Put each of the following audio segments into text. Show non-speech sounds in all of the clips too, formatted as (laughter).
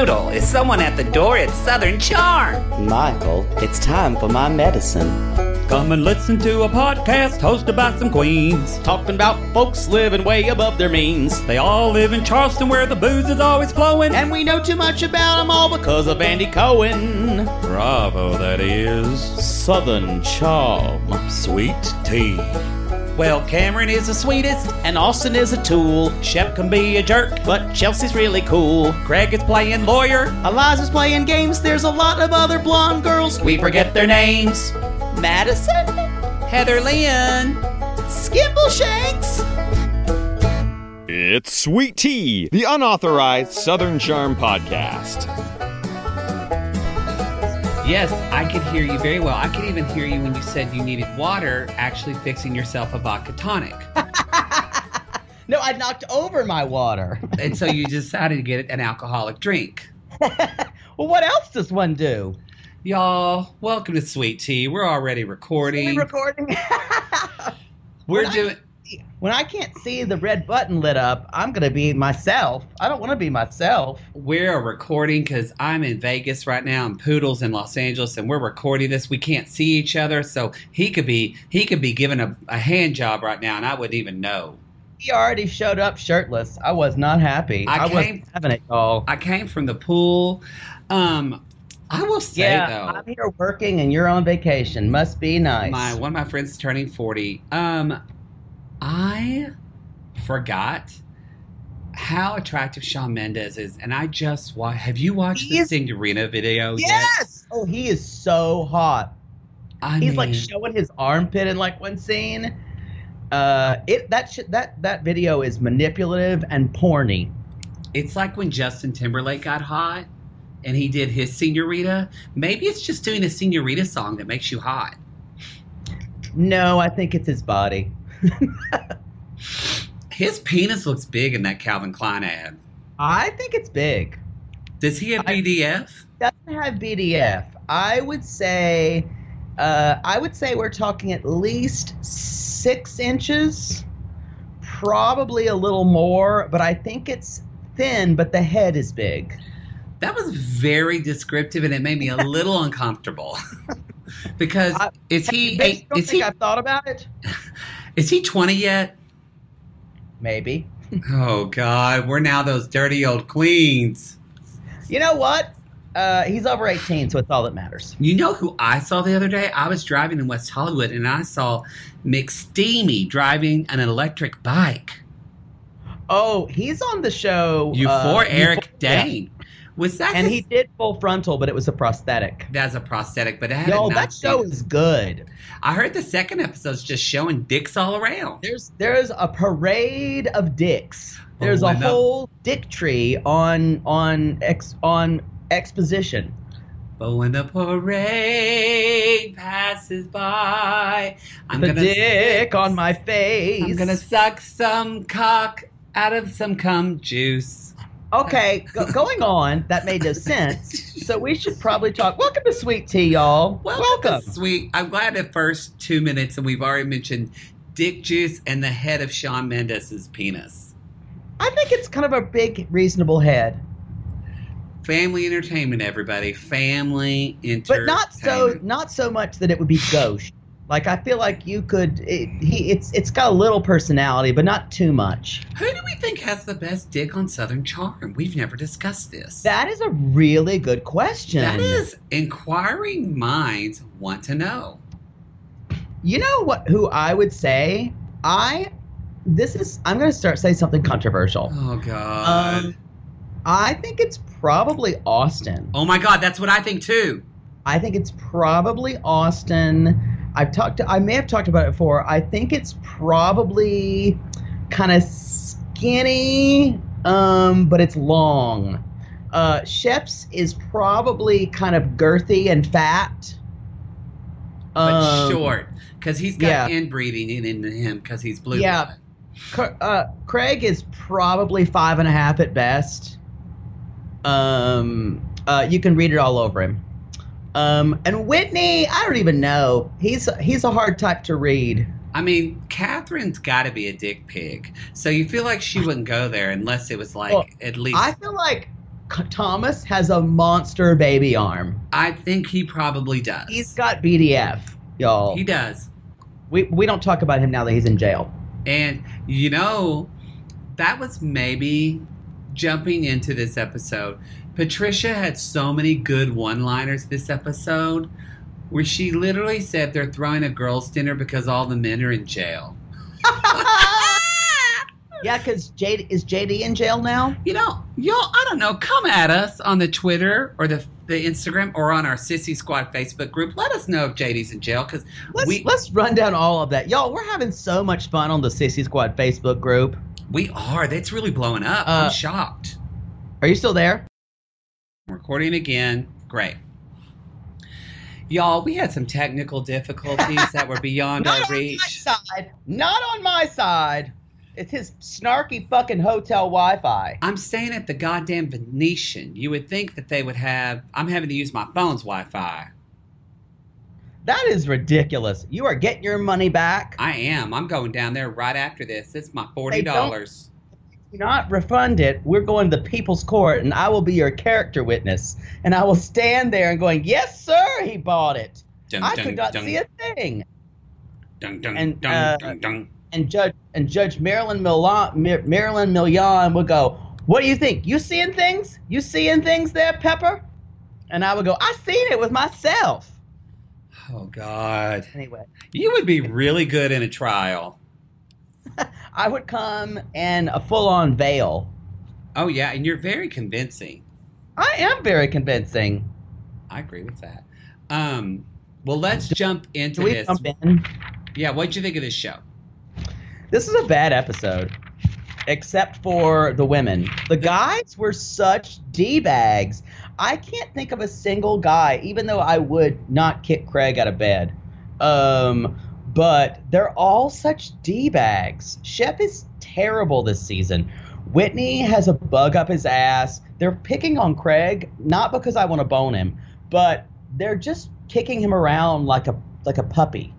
Poodle, is someone at the door at Southern Charm? Michael, it's time for my medicine. Come and listen to a podcast hosted by some queens. Talking about folks living way above their means. They all live in Charleston where the booze is always flowing. And we know too much about them all because of Andy Cohen. Bravo, that is. Southern Charm. Sweet tea. Well, Cameran is the sweetest. And Austin is a tool. Shep can be a jerk. But Chelsea's really cool. Craig is playing lawyer. Eliza's playing games. There's a lot of other blonde girls. We forget their names. Madison, Heather Lynn, Skimbleshanks. It's Sweet Tea, the unauthorized Southern Charm podcast. Yes, I could hear you very well. I could even hear you when you said you needed water, actually fixing yourself a vodka tonic. (laughs) no, I knocked over my water. (laughs) and so you decided to get an alcoholic drink. (laughs) well, what else does one do? Y'all, welcome to Sweet Tea. We're already recording. we recording? We're doing. When I can't see the red button lit up, I'm going to be myself. I don't want to be myself. We're recording because I'm in Vegas right now, and Poodle's in Los Angeles, and we're recording this. We can't see each other, so he could be he could be given a, a hand job right now, and I wouldn't even know. He already showed up shirtless. I was not happy. I, I came, having it, y'all. I came from the pool. Um, I will say yeah, though, I'm here working and you're on vacation. Must be nice. My one of my friends is turning forty. Um, I forgot how attractive Shawn Mendes is, and I just watched. Have you watched He the is- Señorita video yet? yes. Oh, he is so hot. I He's mean, like showing his armpit in like one scene. Uh, it that sh- that that video is manipulative and porny. it's like when Justin Timberlake got hot, and he did his Señorita. Maybe it's just doing a Señorita song that makes you hot. No, I think it's his body. (laughs) His penis looks big in that Calvin Klein ad. I think it's big. Does he have I- BDF? Doesn't have BDF. I would say, uh, I would say we're talking at least six inches, probably a little more, but I think it's thin. But the head is big. That was very descriptive, and it made me a (laughs) little uncomfortable. (laughs) because I- is he is think he I've thought about it? Is he twenty yet? Maybe. Oh God, we're now those dirty old queens. You know what? Uh, he's over 18, so it's all that matters. You know who I saw the other day? I was driving in West Hollywood, and I saw McSteamy driving an electric bike. Oh, he's on the show. You uh, for Eric. Dane. Was that And his- he did full frontal, but it was a prosthetic. That's a prosthetic, but it had Yo, a that show is good. I heard the second episode's just showing dicks all around. There's there's a parade of dicks. There's Oh, a whole dick tree on on ex on exposition. Oh, but when the parade passes by, I'm the gonna dick on my face. I'm gonna suck some cock out of some cum juice. Okay, go, (laughs) going on. That made no sense. So we should probably talk. Welcome to Sweet Tea, y'all. Welcome, sweet. I'm glad the first two minutes, and we've already mentioned dick juice and the head of Shawn Mendes's penis. I think it's kind of a big, reasonable head, Family entertainment, everybody. Family entertainment. but not so not so much that it would be gauche. Like I feel like you could. It, he it's it's got a little personality, but not too much. Who do we think has the best dick on Southern Charm? We've never discussed this. That is a really good question. that is inquiring minds want to know. You know what? Who I would say? I. This is. I'm going to start say something controversial. Oh God. Um, I think it's probably Austin. oh my God, that's what I think too. I think it's probably Austin. I've talked to, I may have talked about it before. I think it's probably kind of skinny, um, but it's long. Uh, Shep's is probably kind of girthy and fat. But Um, short. Because he's got yeah. inbreeding in, into him because he's blue. Yeah. Uh, Craig is probably five and a half at best. Um, uh, you can read it all over him. Um, and Whitney, I don't even know. He's he's a hard type to read. I mean, Kathryn's got to be a dick pig. So you feel like she wouldn't go there unless it was like Well, at least. I feel like Thomas has a monster baby arm. I think he probably does. He's got BDF, y'all. he does. we we don't talk about him now that he's in jail. And you know, that was maybe jumping into this episode. Patricia had so many good one liners this episode where she literally said they're throwing a girls' dinner because all the men are in jail. (laughs) Yeah, because JD is JD in jail now. You know, y'all, I don't know, come at us on the Twitter or the, the Instagram or on our Sissy Squad Facebook group. Let us know if JD's in jail because Let's we, let's run down all of that, y'all. We're having so much fun on the Sissy Squad Facebook group. we are. That's really blowing up. Uh, I'm shocked. Are you still there? I'm recording again. Great. Y'all, we had some technical difficulties that were beyond (laughs) Not our on my reach. side. Not on my side. It's his snarky fucking hotel Wi-Fi. I'm staying at the goddamn Venetian. You would think that they would have. I'm having to use my phone's Wi Fi. That is ridiculous. You are getting your money back. I am. I'm going down there right after this. It's my $40. do not refund it. We're going to the people's court, and I will be your character witness. And I will stand there and going, "Yes, sir, he bought it. Dun, I dun, could not dun, see a thing." Dun, dun, and, dun, uh, dun, dun. And Judge and Judge Marilyn Milian, Mar- Marilyn Million would go, "What do you think? You seeing things? You seeing things there, Pepper?" And I would go, "I seen it with myself." Oh, God. Anyway, You would be really good in a trial. I would come in a full-on veil. Oh, yeah. And you're very convincing. I am very convincing. I agree with that. Um, well, let's jump into Do this. jump in? Yeah, what'd you think of this show? This is a bad episode, except for the women. The guys were such d bags. I can't think of a single guy, even though I would not kick Craig out of bed. Um, but they're all such d bags. Shep is terrible this season. Whitney has a bug up his ass. They're picking on Craig not because I want to bone him, but they're just kicking him around like a like a puppy.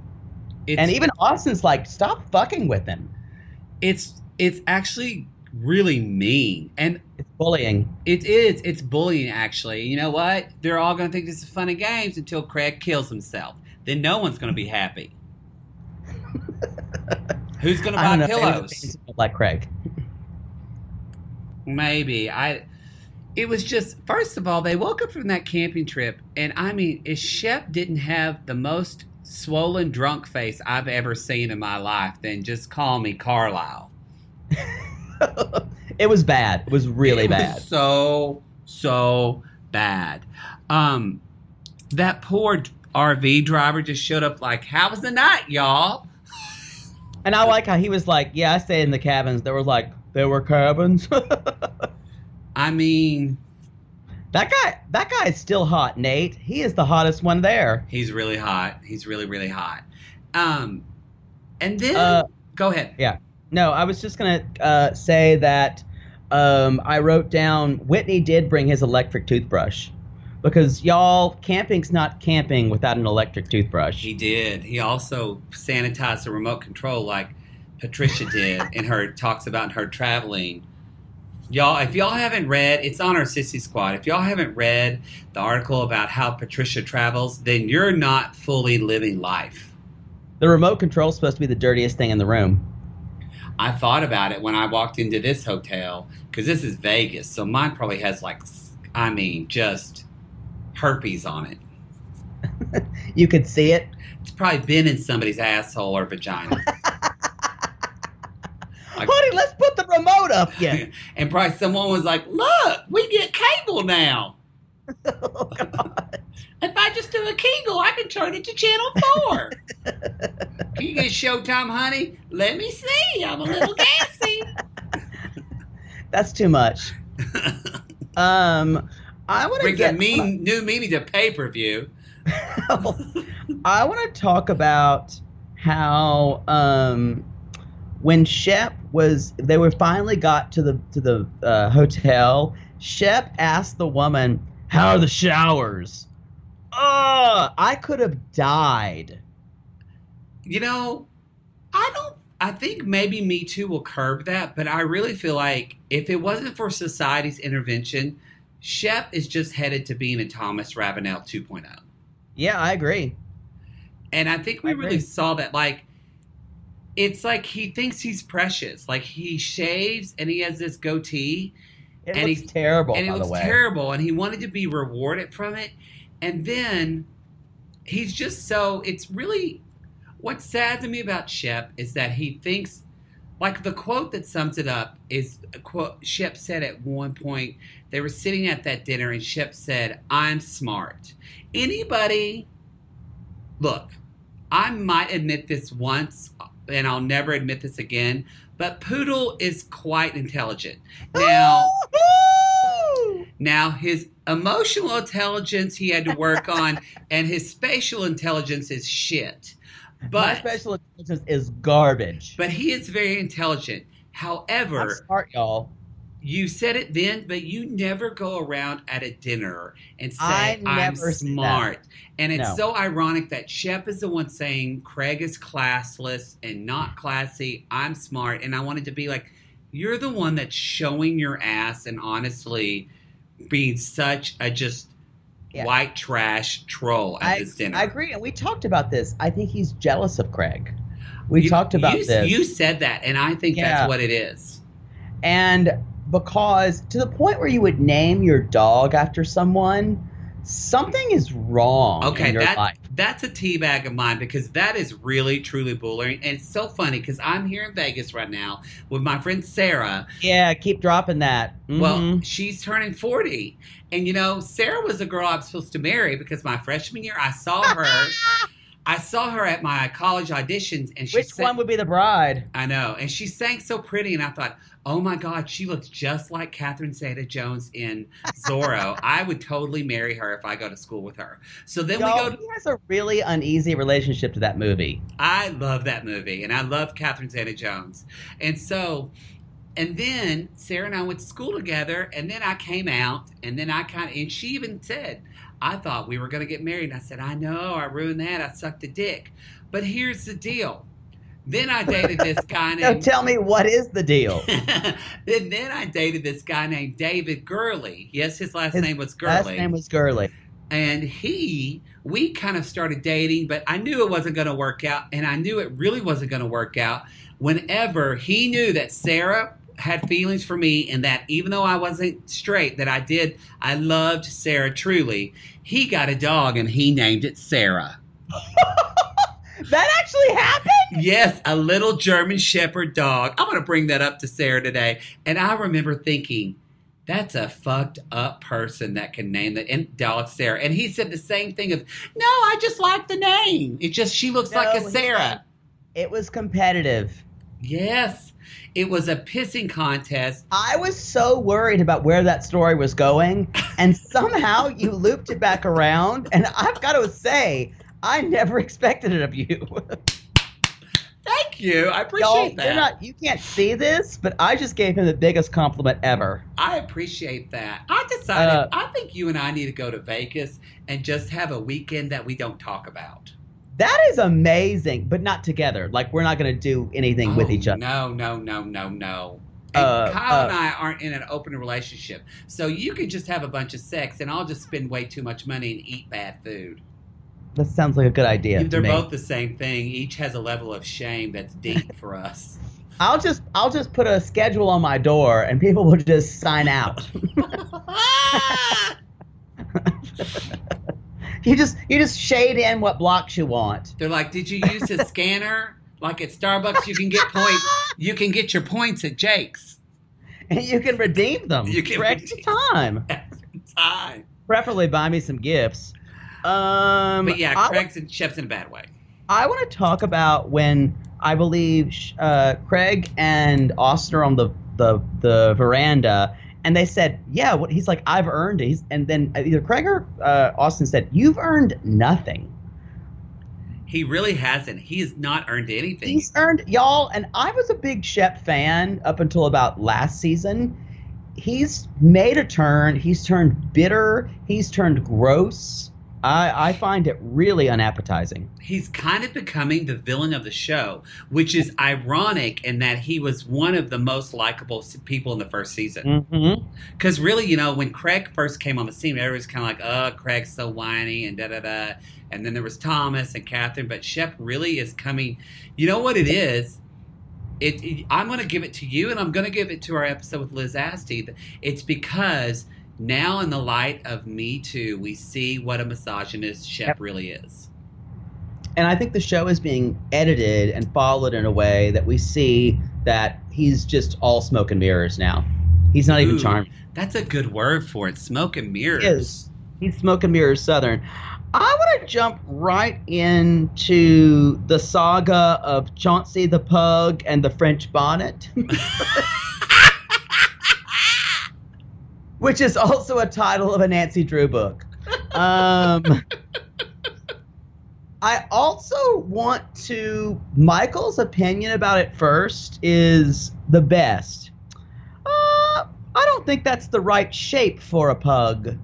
It's, and even Austin's like, stop fucking with him. it's it's actually really mean, and It's bullying. it is it's bullying. Actually, you know what? They're all going to think this is fun and games until Craig kills himself. Then no one's going to be happy. Who's going to I buy pillows? Like Craig. Maybe I. It was just first of all they woke up from that camping trip, and I mean, if Shep didn't have the most swollen drunk face I've ever seen in my life, then just call me Carlisle. (laughs) it was bad. It was really It was bad. so so bad. Um, that poor RV driver just showed up like, "How was the night, y'all?" And I like how he was like, "Yeah, I stayed in the cabins." There was like, there were cabins. (laughs) I mean, that guy, that guy is still hot, Nate. He is the hottest one there. he's really hot. He's really really hot. Um, and then Uh, go ahead. Yeah. No, I was just gonna uh, say that um, I wrote down Whitney did bring his electric toothbrush because y'all camping's not camping without an electric toothbrush. He did. He also sanitized the remote control like Patricia did in her talks about her traveling. Y'all, if y'all haven't read, it's on our Sissy Squad. If y'all haven't read the article about how Patricia travels, then you're not fully living life. The remote control's supposed to be the dirtiest thing in the room. I thought about it when I walked into this hotel because this is Vegas, so mine probably has like, I mean, just herpes on it. (laughs) You could see it. It's probably been in somebody's asshole or vagina. (laughs) Like- Honey, let's put the remote up here. (laughs) and probably someone was like, "Look, we get cable now. oh. If I just do a Kegel, I can turn it to Channel Four. can you get Showtime, honey? Let me see. I'm a little gassy. That's too much. Um, I want to Brings a get. mean new meaning to pay per view. (laughs) I want to talk about how um, when Shep was, they were finally got to the to the uh, hotel. Shep asked the woman, "How are the showers?" Ugh, I could have died. You know, I don't. I think maybe Me Too will curb that, but I really feel like if it wasn't for society's intervention, Shep is just headed to being a Thomas Ravenel 2.0. Yeah, I agree. And I think we I really saw that like it's like he thinks he's precious. Like he shaves and he has this goatee It And looks he- terrible, and it looks terrible and he wanted to be rewarded from it. And then he's just so it's really what's sad to me about Shep is that he thinks like the quote that sums it up is a quote Shep said at one point they were sitting at that dinner and Shep said, I'm smart. Anybody look, I might admit this once uh, and I'll never admit this again, but Poodle is quite intelligent. Now now his emotional intelligence he had to work on and his spatial intelligence is shit. But special intelligence is garbage. but he is very intelligent. I'm However, smart, y'all. you said it then, but you never go around at a dinner and say, I I'm that. smart. And it's No. so ironic that Shep is the one saying Craig is classless and not classy. I'm smart. And I wanted to be like, you're the one that's showing your ass and honestly being such a just Yeah. white trash troll at I, this dinner. I agree, and we talked about this. I think he's jealous of Craig. We You- talked about you, this. You said that, and I think Yeah. that's what it is. And because to the point where you would name your dog after someone, something is wrong Okay, in your that life. That's a teabag of mine because that is really truly bullying, and it's so funny because I'm here in Vegas right now with my friend Sarah. Yeah, keep dropping that. Well, Mhm. she's turning 40, and you know Sarah was the girl I was supposed to marry because my freshman year I saw her. (laughs) I saw her at my college auditions, and she which sang, one would be the bride? I know, and she sang so pretty, and I thought, oh my God, she looks just like Catherine Zeta-Jones in Zorro. (laughs) I would totally marry her if I go to school with her. So then Y'all, we go. he has a really uneasy relationship to that movie. I love that movie, and I love Catherine Zeta-Jones, and so. And then Sarah and I went to school together, and then I came out, and then I kind of, and she even said, I thought we were going to get married. And I said, I know, I ruined that. I sucked a dick. But here's the deal. Then I dated this (laughs) guy named. tell me what is the deal? (laughs) then, then I dated this guy named David Gurley. Yes, his last His name was Gurley. Last name was Gurley. and he, we kind of started dating, but I knew it wasn't going to work out, and I knew it really wasn't going to work out. Whenever he knew that Sarah had feelings for me, and that even though I wasn't straight, that I did, I loved Sarah truly. He got a dog, and he named it Sarah. (laughs) That actually happened. Yes, a little German Shepherd dog. I'm going to bring that up to Sarah today. And I remember thinking, that's a fucked up person that can name the and dog Sarah. And he said the same thing of, no, I just like the name. It just, she looks like a Sarah. It was competitive. Yes, it was a pissing contest. I was so worried about where that story was going, and (laughs) somehow you looped it back around. And I've got to say, I never expected it of you. Thank you. I appreciate that. not, you can't see this, but I just gave him the biggest compliment ever. I appreciate that. I decided, Uh, I think you and I need to go to Vegas and just have a weekend that we don't talk about. That is amazing, but not together. Like we're not going to do anything with Oh, each other. No, no, no, no, no. And Uh, Kyle and uh, I aren't in an open relationship, so you can just have a bunch of sex, and I'll just spend way too much money and eat bad food. That sounds like a good idea. They're both the same thing. Each has a level of shame that's deep (laughs) for us. I'll just I'll just put a schedule on my door, and people will just sign out. (laughs) (laughs) you just you just shade in what blocks you want. They're like, "Did you use a scanner? (laughs) Like at Starbucks, you can get points. You can get your points at Jake's. and you can redeem them You can for extra redeem- time. (laughs) Time." Preferably buy me some gifts. Um, But yeah, Craig's and Shep's in a bad way. I want to talk about when I believe uh, Craig and Austin are on the, the the veranda, and they said, "Yeah." What he's like, "I've earned it." He's, and then either Craig or uh, Austin said, "You've earned nothing." He really hasn't. He has not earned anything. He's earned y'all, and I was a big Shep fan up until about last season. He's made a turn. He's turned bitter. He's turned gross. I, I find it really unappetizing. He's kind of becoming the villain of the show, which is ironic in that he was one of the most likable people in the first season. Mm-hmm. Because really, you know, when Craig first came on the scene, everybody's kind of like, "Oh, Craig's so whiny," and da da da. And then there was Thomas and Kathryn, but Shep really is coming. You know what it is? It, it- I'm going to give it to you, and I'm going to give it to our episode with Liz Asti. It's because now, in the light of Me Too, we see what a misogynist Shep Yep. really is. And I think the show is being edited and followed in a way that we see that he's just all smoke and mirrors now. He's not even Ooh, charming. That's a good word for it. Smoke and mirrors. He is. He's smoke and mirrors Southern. I want to jump right into the saga of Chauncey the Pug and the French Bonnet, (laughs) (laughs) which is also a title of a Nancy Drew book. Um, (laughs) I also want to. Michael's opinion about it first is the best. Uh, I don't think that's the right shape for a pug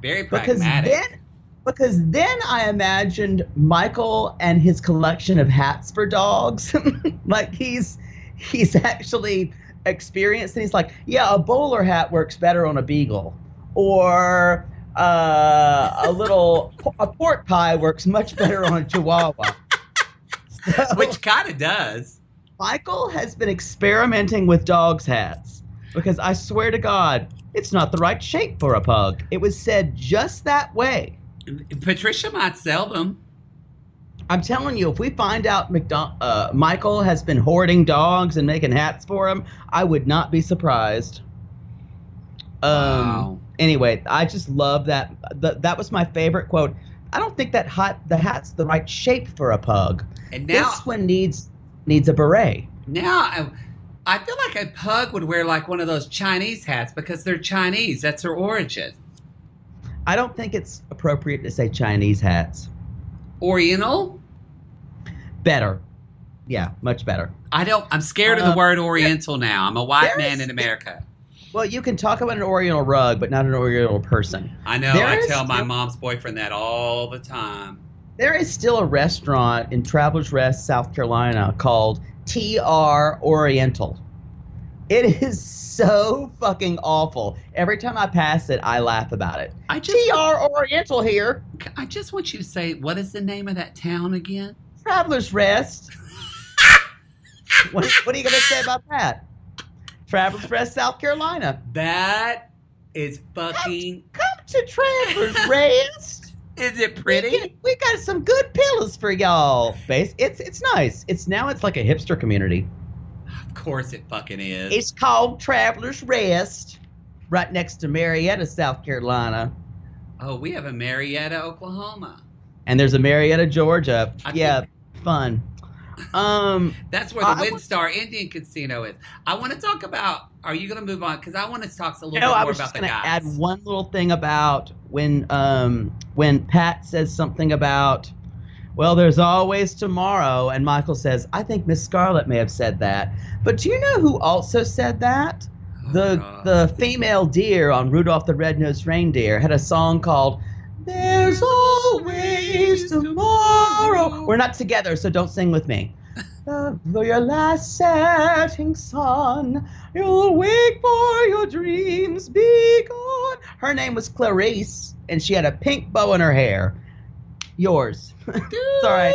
Very pragmatic. because then because then I imagined Michael and his collection of hats for dogs. (laughs) like he's he's actually experienced and he's like, yeah, a bowler hat works better on a beagle. Or uh, a little (laughs) a pork pie works much better on a chihuahua. So, (laughs) Which kind of does. Michael has been experimenting with dogs' hats because I swear to God, it's not the right shape for a pug. It was said just that way. Patricia might sell them. I'm telling you, if we find out McDon- uh, Michael has been hoarding dogs and making hats for him, I would not be surprised. Um, Wow. Anyway, I just love that. Th- that was my favorite quote. I don't think that hat, the hat's the right shape for a pug. And now, this one needs needs a beret. now I, I feel like a pug would wear like one of those Chinese hats because they're Chinese. That's their origin. I don't think it's appropriate to say Chinese hats. Oriental? Better. Yeah, much better. I don't. I'm scared of the Uh, word Oriental now. I'm a white there man is- in America. Well, you can talk about an Oriental rug, but not an Oriental person. I know. There I tell my mom's boyfriend that all the time. There is still a restaurant in Travelers Rest, South Carolina called TR Oriental. It is so fucking awful. Every time I pass it, I laugh about it. I just, TR Oriental here. I just want you to say what is the name of that town again? Travelers Rest. (laughs) what, what are you going to say about that? Travelers Rest, South Carolina. That is fucking. Come to Travelers Rest. (laughs) Is it We, pretty? get- we got some good pillows for y'all. Base. It's it's nice. It's now it's like a hipster community. Of course it fucking is. It's called Travelers Rest, right next to Marietta, South Carolina. oh, we have a Marietta, Oklahoma. And there's a Marietta, Georgia. I yeah, fun. Um, (laughs) That's where the WinStar Indian Casino is. I want to talk about. Are you going to move on? Because I want to talk a little no, bit I more was about just the guys. add one little thing about when um when Pat says something about. Well, there's always tomorrow, and Michael says, "I think Miss Scarlett may have said that." But do you know who also said that? Oh, the God. the female deer on Rudolph the Red-Nosed Reindeer had a song called "There's Always Tomorrow." We're not together, so don't sing with me. (laughs) Uh, For your last setting sun, you'll wake for your dreams be gone. Her name was Clarice, and she had a pink bow in her hair. Yours. it's all right.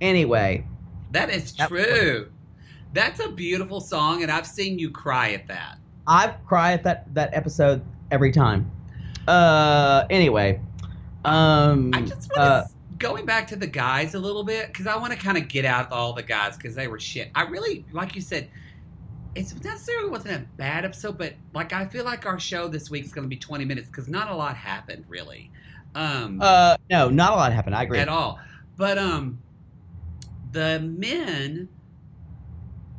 Anyway, That is true. That's a beautiful song, and I've seen you cry at that. I cry at that that episode every time. Uh, anyway, um, I just want uh, going back to the guys a little bit because I want to kind of get out all the guys because they were shit. I really, like you said, it's necessarily wasn't a bad episode, but like I feel like our show this week is going to be twenty minutes because not a lot happened really, um, uh, no, not a lot happened. I agree. at all. But um, the men.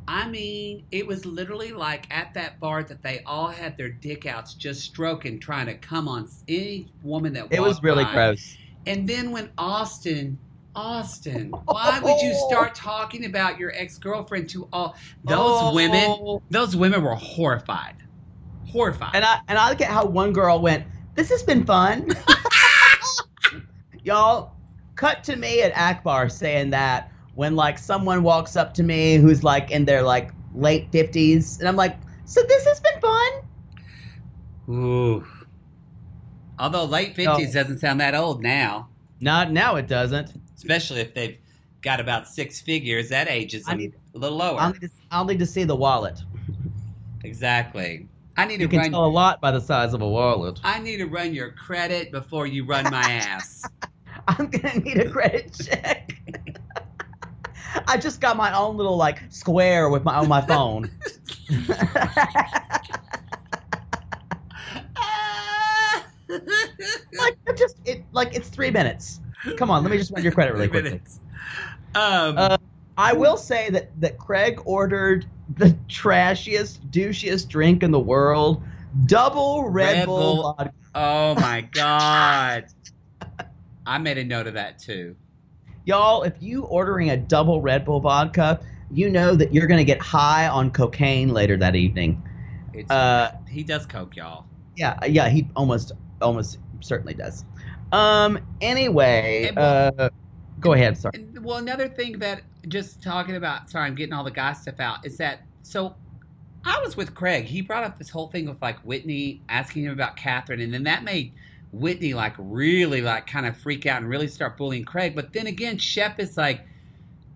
I mean, it was literally like at that bar that they all had their dick outs, just stroking, trying to come on any woman that was. It was really by. gross. And then when Austin, Austin, (laughs) why would you start oh. talking about your ex girlfriend to all those Oh. women? Those women were horrified, horrified. And I and I get how one girl went, this has been fun. (laughs) Y'all, cut to me at Akbar saying that when like someone walks up to me who's like in their like late fifties, and I'm like, so this has been fun. Ooh. Although late fifties doesn't sound that old now, Not now, it doesn't. Especially if they've got about six figures. That ages I need- a little lower. I'll need, to, I'll need to see the wallet. exactly. I need You to can run. tell a lot by the size of a wallet. I need to run your credit before you run my ass. (laughs) I'm gonna need a credit check. (laughs) I just got my own little like square with my on my phone. (laughs) like just it like it's three minutes. Come on, let me just run your credit really quickly. Um, Uh, I will say that that Craig ordered the trashiest, douchiest drink in the world. Double Red, Red Bull, Bull. vodka. oh my (laughs) god. I made a note of that too. Y'all, if you ordering a double Red Bull vodka, you know that you're gonna get high on cocaine later that evening. It's, Uh, he does coke, y'all. Yeah, yeah, he almost almost certainly does. Um. Anyway, And uh, go ahead. Sorry. And, well, another thing that just talking about, sorry, I'm getting all the guy stuff out, is that so I was with Craig. He brought up this whole thing with like Whitney asking him about Kathryn, and then that made Whitney like really like kind of freak out and really start bullying Craig. But then again, Shep is like,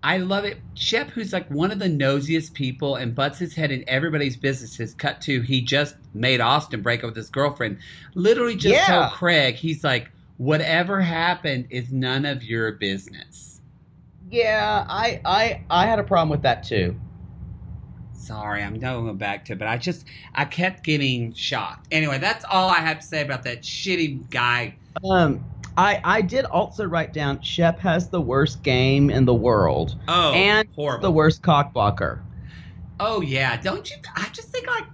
I love it. Shep, who's like one of the nosiest people and butts his head in everybody's business, businesses. Cut to he just made Austin break up with his girlfriend. Literally just Yeah. told Craig, he's like, whatever happened is none of your business. Yeah, I I I had a problem with that too. Sorry, I'm going back to it, but I just I kept getting shocked. Anyway, that's all I have to say about that shitty guy. Um, I I did also write down Shep has the worst game in the world Oh, and horrible. the worst cockblocker. Oh yeah, don't you? I just think like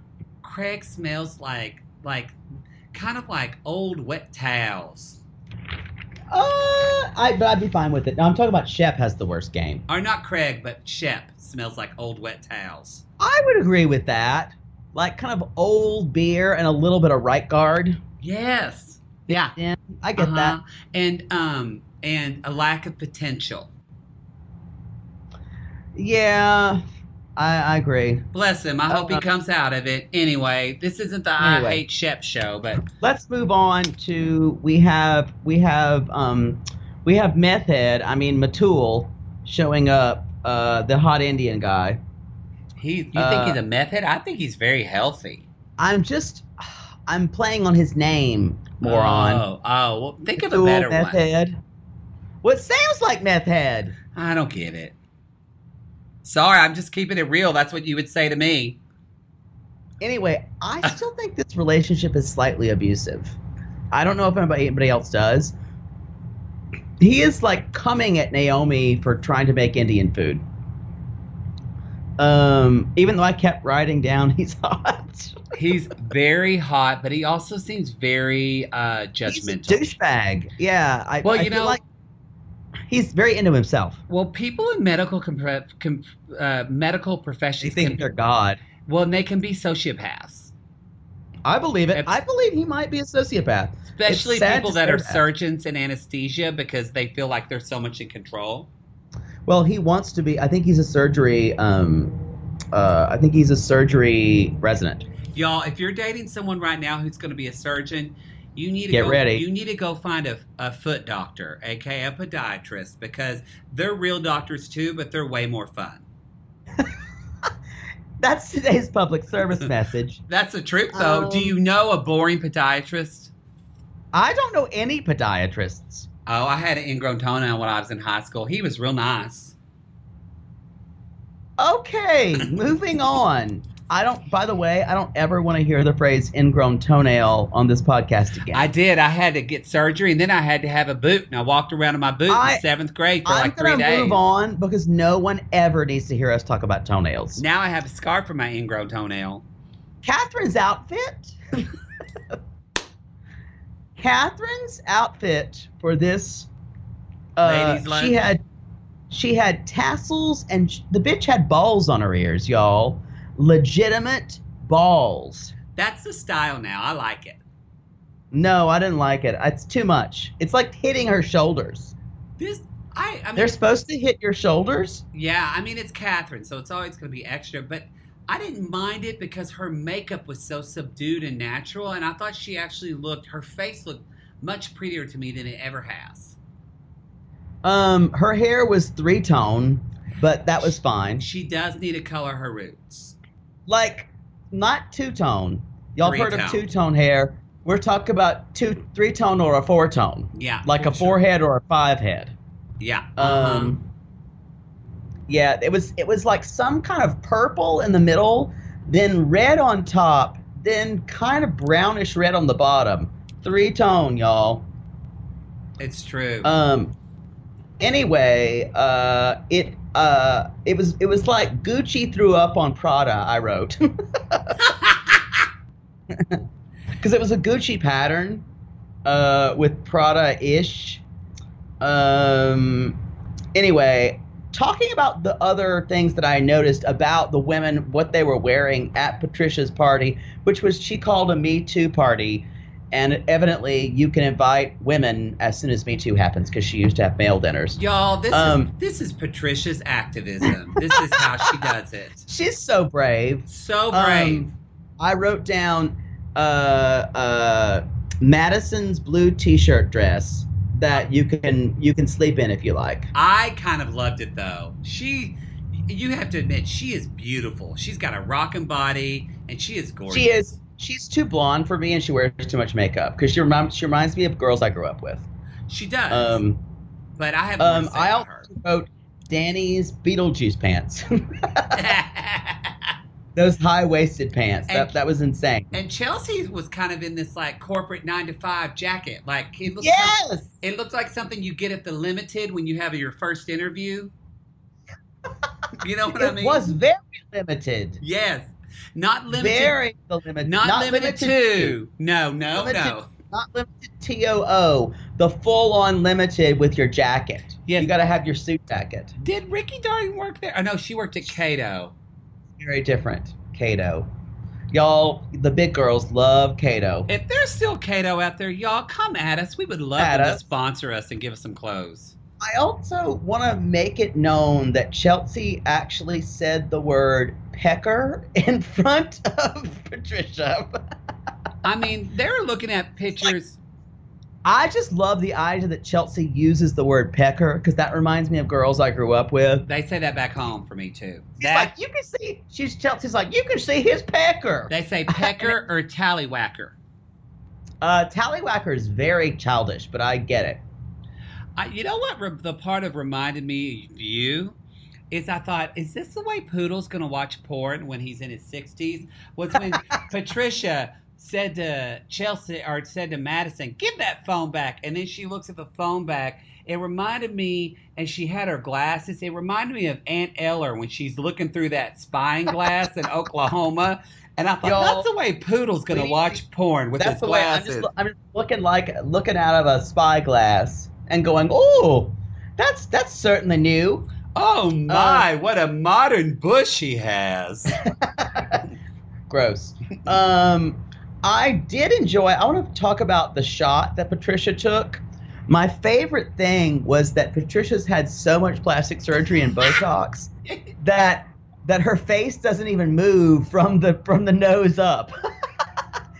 Craig smells like like kind of like old wet towels. Uh, I but I'd be fine with it. No, I'm talking about Shep has the worst game. Or not Craig, but Shep smells like old wet towels. I would agree with that. Like kind of old beer and a little bit of right guard. Yes. Yeah. Yeah, I get that. Uh-huh. And um and a lack of potential. Yeah, I, I agree. Bless him. I hope he Uh, comes out of it. Anyway, this isn't the Anyway. I hate Shep show, but Let's move on to we have we have um we have meth head. I mean Metul showing up. Uh, the hot Indian guy. he you think Uh, he's a meth head? I think he's very healthy. I'm just I'm playing on his name, moron. Oh, oh well think of a better meth one. head. What sounds like meth head? I don't get it. Sorry, I'm just keeping it real. That's what you would say to me. Anyway, I still think this relationship is slightly abusive. I don't know if anybody, anybody else does. He is like coming at Naomie for trying to make Indian food. Um, even though I kept writing down (laughs) he's hot. He's very hot, but he also seems very uh, He's a judgmental. douchebag. Yeah. I, Well, I you feel know- like he's very into himself. well, people in medical compre- com- uh, medical They professions think can, they're God. well, and they can be sociopaths, I believe it. It's- I believe he might be a sociopath. especially people that are that. surgeons in anesthesia because they feel like they're so much in control. Well, he wants to be. I think he's a surgery. Um, uh, I think he's a surgery resident. Y'all, if you're dating someone right now who's going to be a surgeon, you need to Get go, ready. You need to go find a, a foot doctor, aka a podiatrist, because they're real doctors too, but they're way more fun. (laughs) That's today's public service (laughs) message. That's the truth, though. Do Um, you know a boring podiatrist? I don't know any podiatrists. Oh, I had an ingrown toenail when I was in high school. He was real nice. Okay, moving on. I don't. By the way, I don't ever want to hear the phrase "ingrown toenail" on this podcast again. I did. I had to get surgery, and then I had to have a boot, and I walked around in my boot I- in seventh grade for I'm like three days. move on because no one ever needs to hear us talk about toenails. Now I have a scar for my ingrown toenail. Kathryn's outfit. (laughs) Kathryn's outfit for this. Uh, Ladies' she had, she had tassels and sh- the bitch had balls on her ears, y'all. Legitimate balls. That's the style now. I like it. No, I didn't like it. It's too much. It's like hitting her shoulders. This, I, I mean, They're supposed to hit your shoulders. yeah, I mean, it's Kathryn, so it's always going to be extra. But I didn't mind it because her makeup was so subdued and natural, and I thought she actually looked, her face looked much prettier to me than it ever has. Um, her hair was three tone, but that was fine. She does need to color her roots. Like, not two tone. Y'all have heard of two tone hair? We're talking about two, three tone or a four tone, Yeah, like a sure. four head or a five head. Yeah. uh-huh. Um, yeah, it was it was like some kind of purple in the middle, then red on top, then kind of brownish red on the bottom. Three tone, y'all. it's true. Um. Anyway, uh, it uh, it was it was like Gucci threw up on Prada. I wrote (laughs) because it was a Gucci pattern, uh, with Prada ish. Um. Anyway, talking about the other things that I noticed about the women, what they were wearing at Patricia's party, which was she called a Me Too party. And evidently, you can invite women as soon as Me Too happens because she used to have male dinners. Y'all, this um, is this is Patricia's activism. this is how she (laughs) does it. She's so brave. So brave. Um, I wrote down uh, uh, Madison's blue T-shirt dress that you can you can sleep in if you like. I kind of loved it though. She, you have to admit, she is beautiful. She's got a rocking body, and she is gorgeous. She is. She's too blonde for me, and she wears too much makeup because she reminds she reminds me of girls I grew up with. She does. Um, but I have um, more to say I also her. wrote Danni's Beetlejuice pants. (laughs) (laughs) Those high waisted pants. And- That that was insane. and Chelsea was kind of in this like corporate nine to five jacket. Like it looked Yes. it looked like something you get at the limited when you have your first interview. You know what I mean? It was very limited. Yes. Not limited. Very limited. not, limited, to. No, no, Limited- no. Not limited TOO. The full on limited with your jacket. Yes. You got to have your suit jacket. Did Ricky Darling work there? Oh no, she worked at Cato. Very different. Cato. Y'all, the big girls love Cato. If there's still Cato out there, y'all come at us. We would love At them to sponsor us and give us some clothes. I also want to make it known that Chelsea actually said the word pecker in front of Patricia. I mean, they're looking at pictures. I just love the idea that Chelsea uses the word pecker because that reminds me of girls I grew up with. They say that back home for me too. She's That like, you can see. She's Chelsea's like, you can see his pecker. they say pecker (laughs) or tallywhacker. Uh, Tallywhacker is very childish, but I get it. I, you know what? Re- the part of reminded me of you is I thought, is this the way Poodle's going to watch porn when he's in his sixties? Was when (laughs) Patricia said to Chelsea or said to Madison, "Give that phone back," and then she looks at the phone back. It reminded me, and she had her glasses. It reminded me of Aunt Eller when she's looking through that spying glass in (laughs) Oklahoma. And I thought that's the way Poodle's going to please, watch porn with That's his the way I'm glasses. just, I'm just looking like looking out of a spyglass and going, oh, that's that's certainly new. Oh my, what a modern bush he has. (laughs) Gross. um, I did enjoy. I want to talk about the shot that Patricia took. My favorite thing was that Patricia's had so much plastic surgery and Botox (laughs) that that her face doesn't even move from the from the nose up.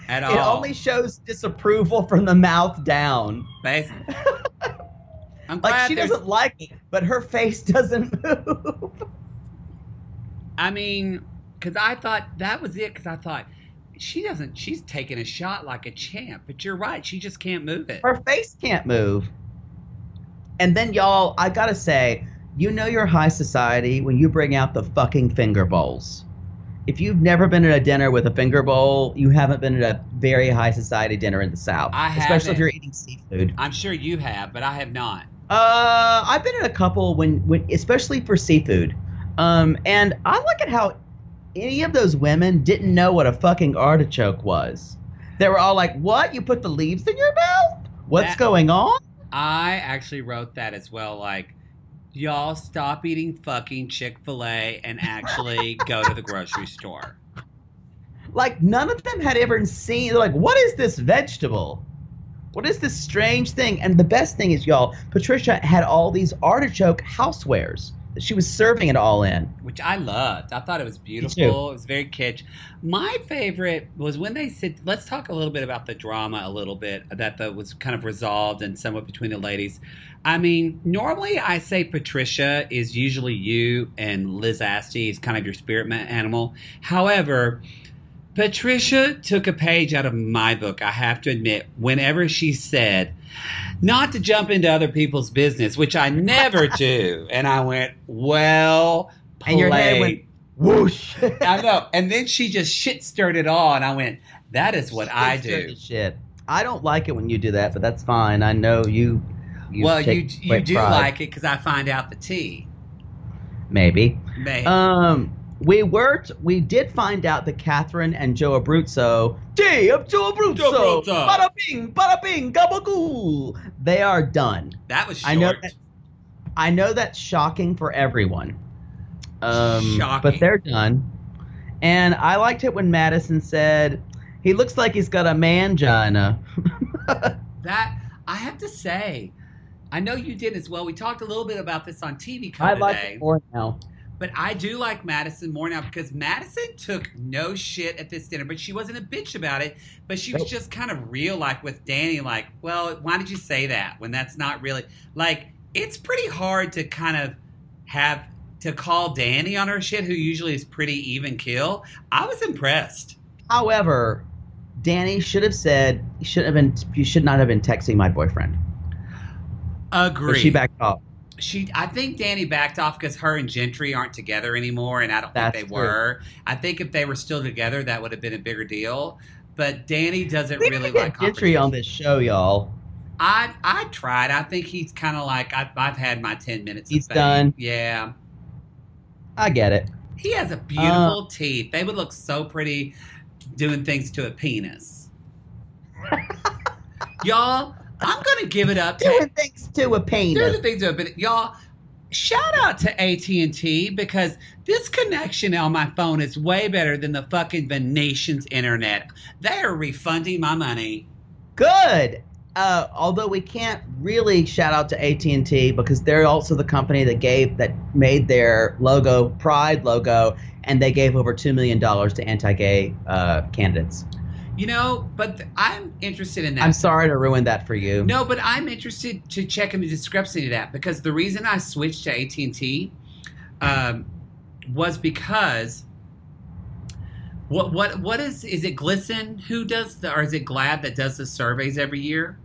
At (laughs) all. It only shows disapproval from the mouth down. Bas- I'm Like she there's. doesn't like it, but her face (laughs) doesn't move. I mean, because I thought that was it. Because I thought she doesn't. She's taking a shot like a champ. But you're right. She just can't move it. Her face can't move. And then y'all, I gotta say, you know you're high society when you bring out the fucking finger bowls. If you've never been at a dinner with a finger bowl, you haven't been at a very high society dinner in the South. I Especially if you're eating seafood. I'm sure you have, but I have not. Uh, I've been in a couple when, when especially for seafood. Um, and I look at how any of those women didn't know what a fucking artichoke was. They were all like, "What? You put the leaves in your mouth? What's That- going on?" I actually wrote that as well. Like, y'all stop eating fucking Chick Fil A and actually (laughs) go to the grocery store. Like none of them had ever seen. They're like, "What is this vegetable?" What is this strange thing? And the best thing is, y'all, Patricia had all these artichoke housewares that she was serving it all in. which I loved. I thought it was beautiful. It was very kitsch. My favorite was when they said, "Let's talk a little bit about the drama a little bit that the, was kind of resolved and somewhat between the ladies." I mean, normally I say Patricia is usually you and Liz Asti is kind of your spirit animal. However, Patricia took a page out of my book. I have to admit, whenever she said, not to jump into other people's business, which I never (laughs) do. And I went, well, And your head played. went whoosh. I (laughs) know. And then she just shit stirred it all. And I went, that is what I do. Shit. I don't like it when you do that, but that's fine. I know you. you well, you you do pride. like it because I find out the tea. maybe. May- Um, we were t- we did find out that Kathryn and Joe Abruzzo, Tea of Joe Abruzzo, Joe Abruzzo. bada bing, bada bing, gabagoo, they are done. that was short. I know that, I know that's shocking for everyone. Um, Shocking. but they're done. And I liked it when Madison said, "He looks like he's got a mangina." (laughs) That I have to say, I know you did as well. We talked a little bit about this on TV I like today, it more now. But I do like Madison more now because Madison took no shit at this dinner, but she wasn't a bitch about it. But she was just kind of real, like with Danni, like, well, why did you say that when that's not really like? It's pretty hard to kind of have to call Danni on her shit, who usually is pretty even kill. I was impressed. However, Danni should have said, "You should have been. You should not have been texting my boyfriend." Agree. She backed off. She, I think Danni backed off because her and Gentry aren't together anymore, and I don't That's think they true. were. I think if they were still together, that would have been a bigger deal. But Danni doesn't We really like Gentry on this show, y'all. I I tried. I think he's kind of like I've, I've had my ten minutes. He's of done. Yeah, I get it. he has a beautiful Uh, teeth. They would look so pretty doing things to a penis. (laughs) Y'all, I'm gonna give it up to Doing things to a penis. the things that but y'all shout out to AT&T because this connection on my phone is way better than the fucking Venetian's internet. They are refunding my money. Good. Uh, although we can't really shout out to AT and T because they're also the company that gave that made their logo Pride logo, and they gave over two million dollars to anti-gay uh, candidates. You know, but th- I'm interested in that. I'm sorry to ruin that for you. No, but I'm interested to check in the discrepancy to that because the reason I switched to AT and T um, was because what what what is is it GLSEN who does the or is it GLAAD that does the surveys every year?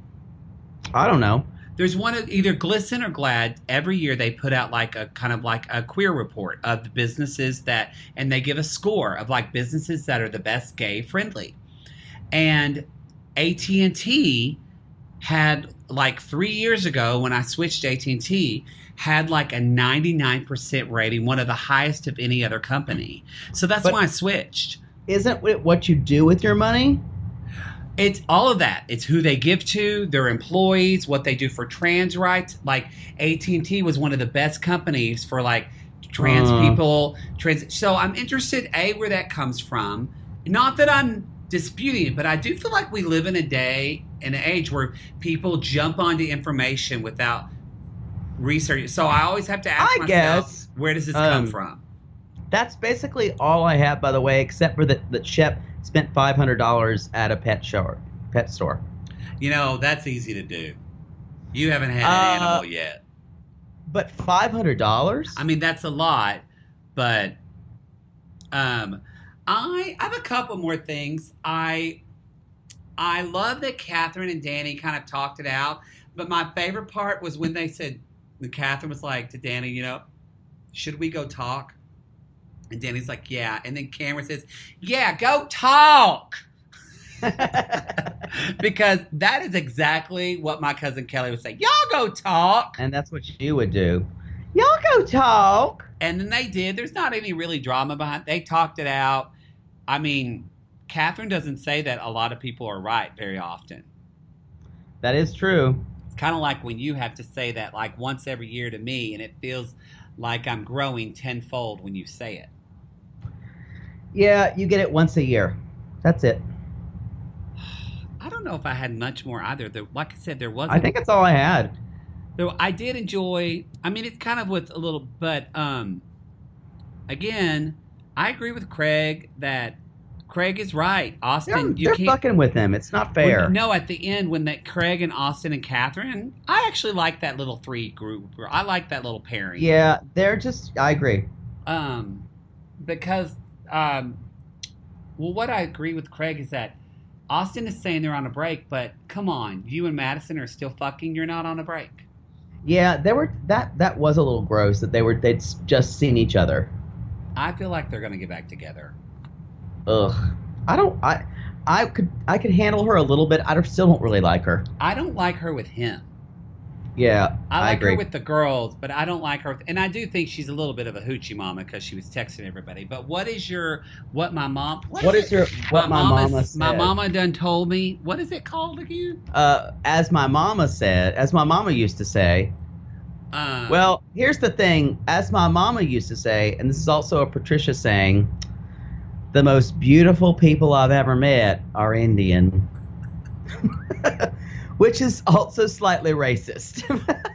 I don't know. There's one of either GLSEN or GLAAD. Every year they put out like a kind of like a queer report of the businesses that, and they give a score of like businesses that are the best gay friendly. And AT and T had like three years ago when I switched AT and T had like a 99% rating, one of the highest of any other company. So that's But- why I switched. Isn't it what you do with your money? It's all of that. It's who they give to, their employees, what they do for trans rights. Like AT and T was one of the best companies for like trans Uh. people. Trans. So I'm interested a where that comes from. Not that I'm disputing it, but I do feel like we live in a day and an age where people jump onto information without research. So I always have to ask I myself, guess, where does this come um, from? That's basically all I have, by the way, except for that that Shep spent five hundred dollars at a pet show, pet store. You know, that's easy to do. You haven't had an Uh, animal yet. But five hundred dollars? I mean, that's a lot, but um, I I have a couple more things. I I love that Kathryn and Danni kind of talked it out, but my favorite part was when they said, Kathryn was like to Danni, you know, should we go talk? And Danni's like, yeah. And then Cameran says, yeah, go talk. (laughs) because that is exactly what my cousin Kelly would say. Y'all go talk. and that's what you would do. Y'all go talk. And then they did. There's not any really drama behind. They talked it out. I mean, Kathryn doesn't say that a lot of people are right very often. That is true. It's kind of like when you have to say that like once every year to me, and it feels like I'm growing tenfold when you say it. Yeah, you get it once a year. That's it. (sighs) I don't know if I had much more either. There, like I said, there wasn't. I think that's all I had. Though I did enjoy. I mean, it's kind of with a little, but um, again, I agree with Craig that Craig is right. They're, Austin, you they're can't. fucking with him. It's not fair. When- no, at the end when that Craig and Austin and Kathryn, I actually like that little three group. I like that little pairing. Yeah, they're just. I agree. Um, because um, well, what I agree with Craig is that Austin is saying they're on a break, but come on, you and Madison are still fucking. You're not on a break. Yeah, they were that that was a little gross that they were they'd just seen each other. I feel like they're gonna get back together. Ugh. I don't. I I could I could handle her a little bit. I don't- still don't really like her. I don't like her with him. Yeah, I like agree. her with the girls, but I don't like her. With, and I do think she's a little bit of a hoochie mama because she was texting everybody. But what is your what my mom? what is your what my, mama said? My mama done told me. What is it called again? Uh, as my mama said, as my mama used to say. Uh, Well, here's the thing. As my mama used to say, and this is also a Patricia saying, the most beautiful people I've ever met are Indian. (laughs) Which is also slightly racist.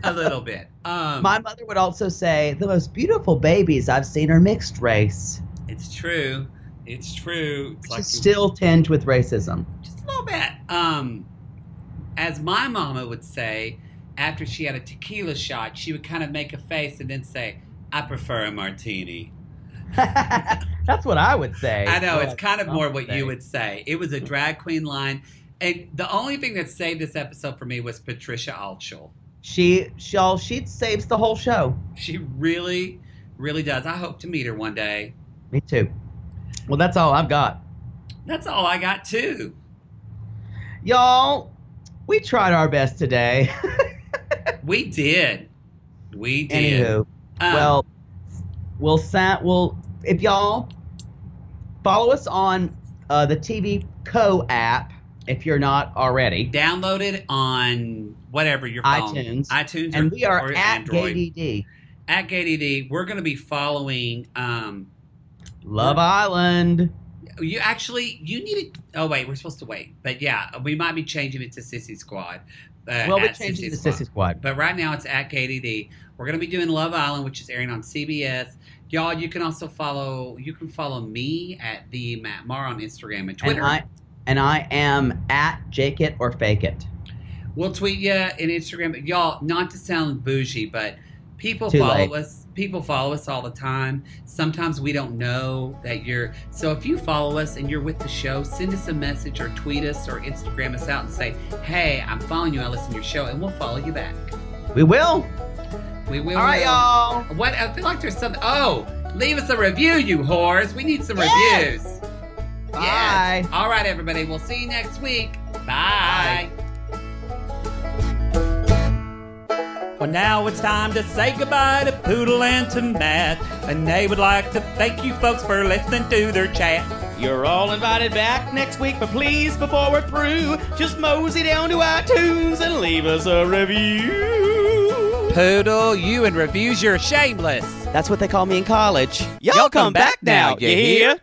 a little bit. Um, my mother would also say, the most beautiful babies I've seen are mixed race. it's true. It's true. It's like still tinged with racism. just a little bit. Um, as my mama would say, after she had a tequila shot, she would kind of make a face and then say, "I prefer a martini." (laughs) That's what I would say. I know it's kind of more what you would say. It was a drag queen line, and the only thing that saved this episode for me was Patricia Altschul. She, she, she saves the whole show. She really, really does. I hope to meet her one day. Me too. Well, that's all I've got. That's all I got too. Y'all, we tried our best today. (laughs) We did. We did. Anywho, Um, well, we'll sa- we'll if y'all follow us on uh, the TV Co app if you're not already, download it on whatever your phone, iTunes. iTunes, and or, we are at Android. GayDD. at GayDD. We're going to be following. Um, Love Island. You actually you need it. Oh wait, we're supposed to wait, but yeah, we might be changing it to Sissy Squad. Uh, Well, we're changing Sissy the Squad. Sissy Squad. But right now it's at KDD. We're gonna be doing Love Island, which is airing on CBS. Y'all, you can also follow. You can follow me at the Matt Marr on Instagram and Twitter. And I and I am at Jake It or Fake It. we'll tweet you in Instagram. Y'all, not to sound bougie, but people Too follow late. us. People follow us all the time. Sometimes we don't know that you're. So if you follow us and you're with the show, send us a message or tweet us or Instagram us out and say, "Hey, I'm following you. I listen to your show," and we'll follow you back. We will. We will. All right, y'all. What I feel like there's something. Oh, leave us a review, you whores. We need some Yes. reviews. Bye. Yes. All right, everybody. We'll see you next week. Bye. Well, now it's time to say goodbye to Poodle and to Matt. And they would like to thank you folks for listening to their chat. You're all invited back next week, but please, before we're through, just mosey down to iTunes and leave us a review. Poodle, you and reviews, you're shameless. That's what they call me in college. Y'all, come, back, now, you hear?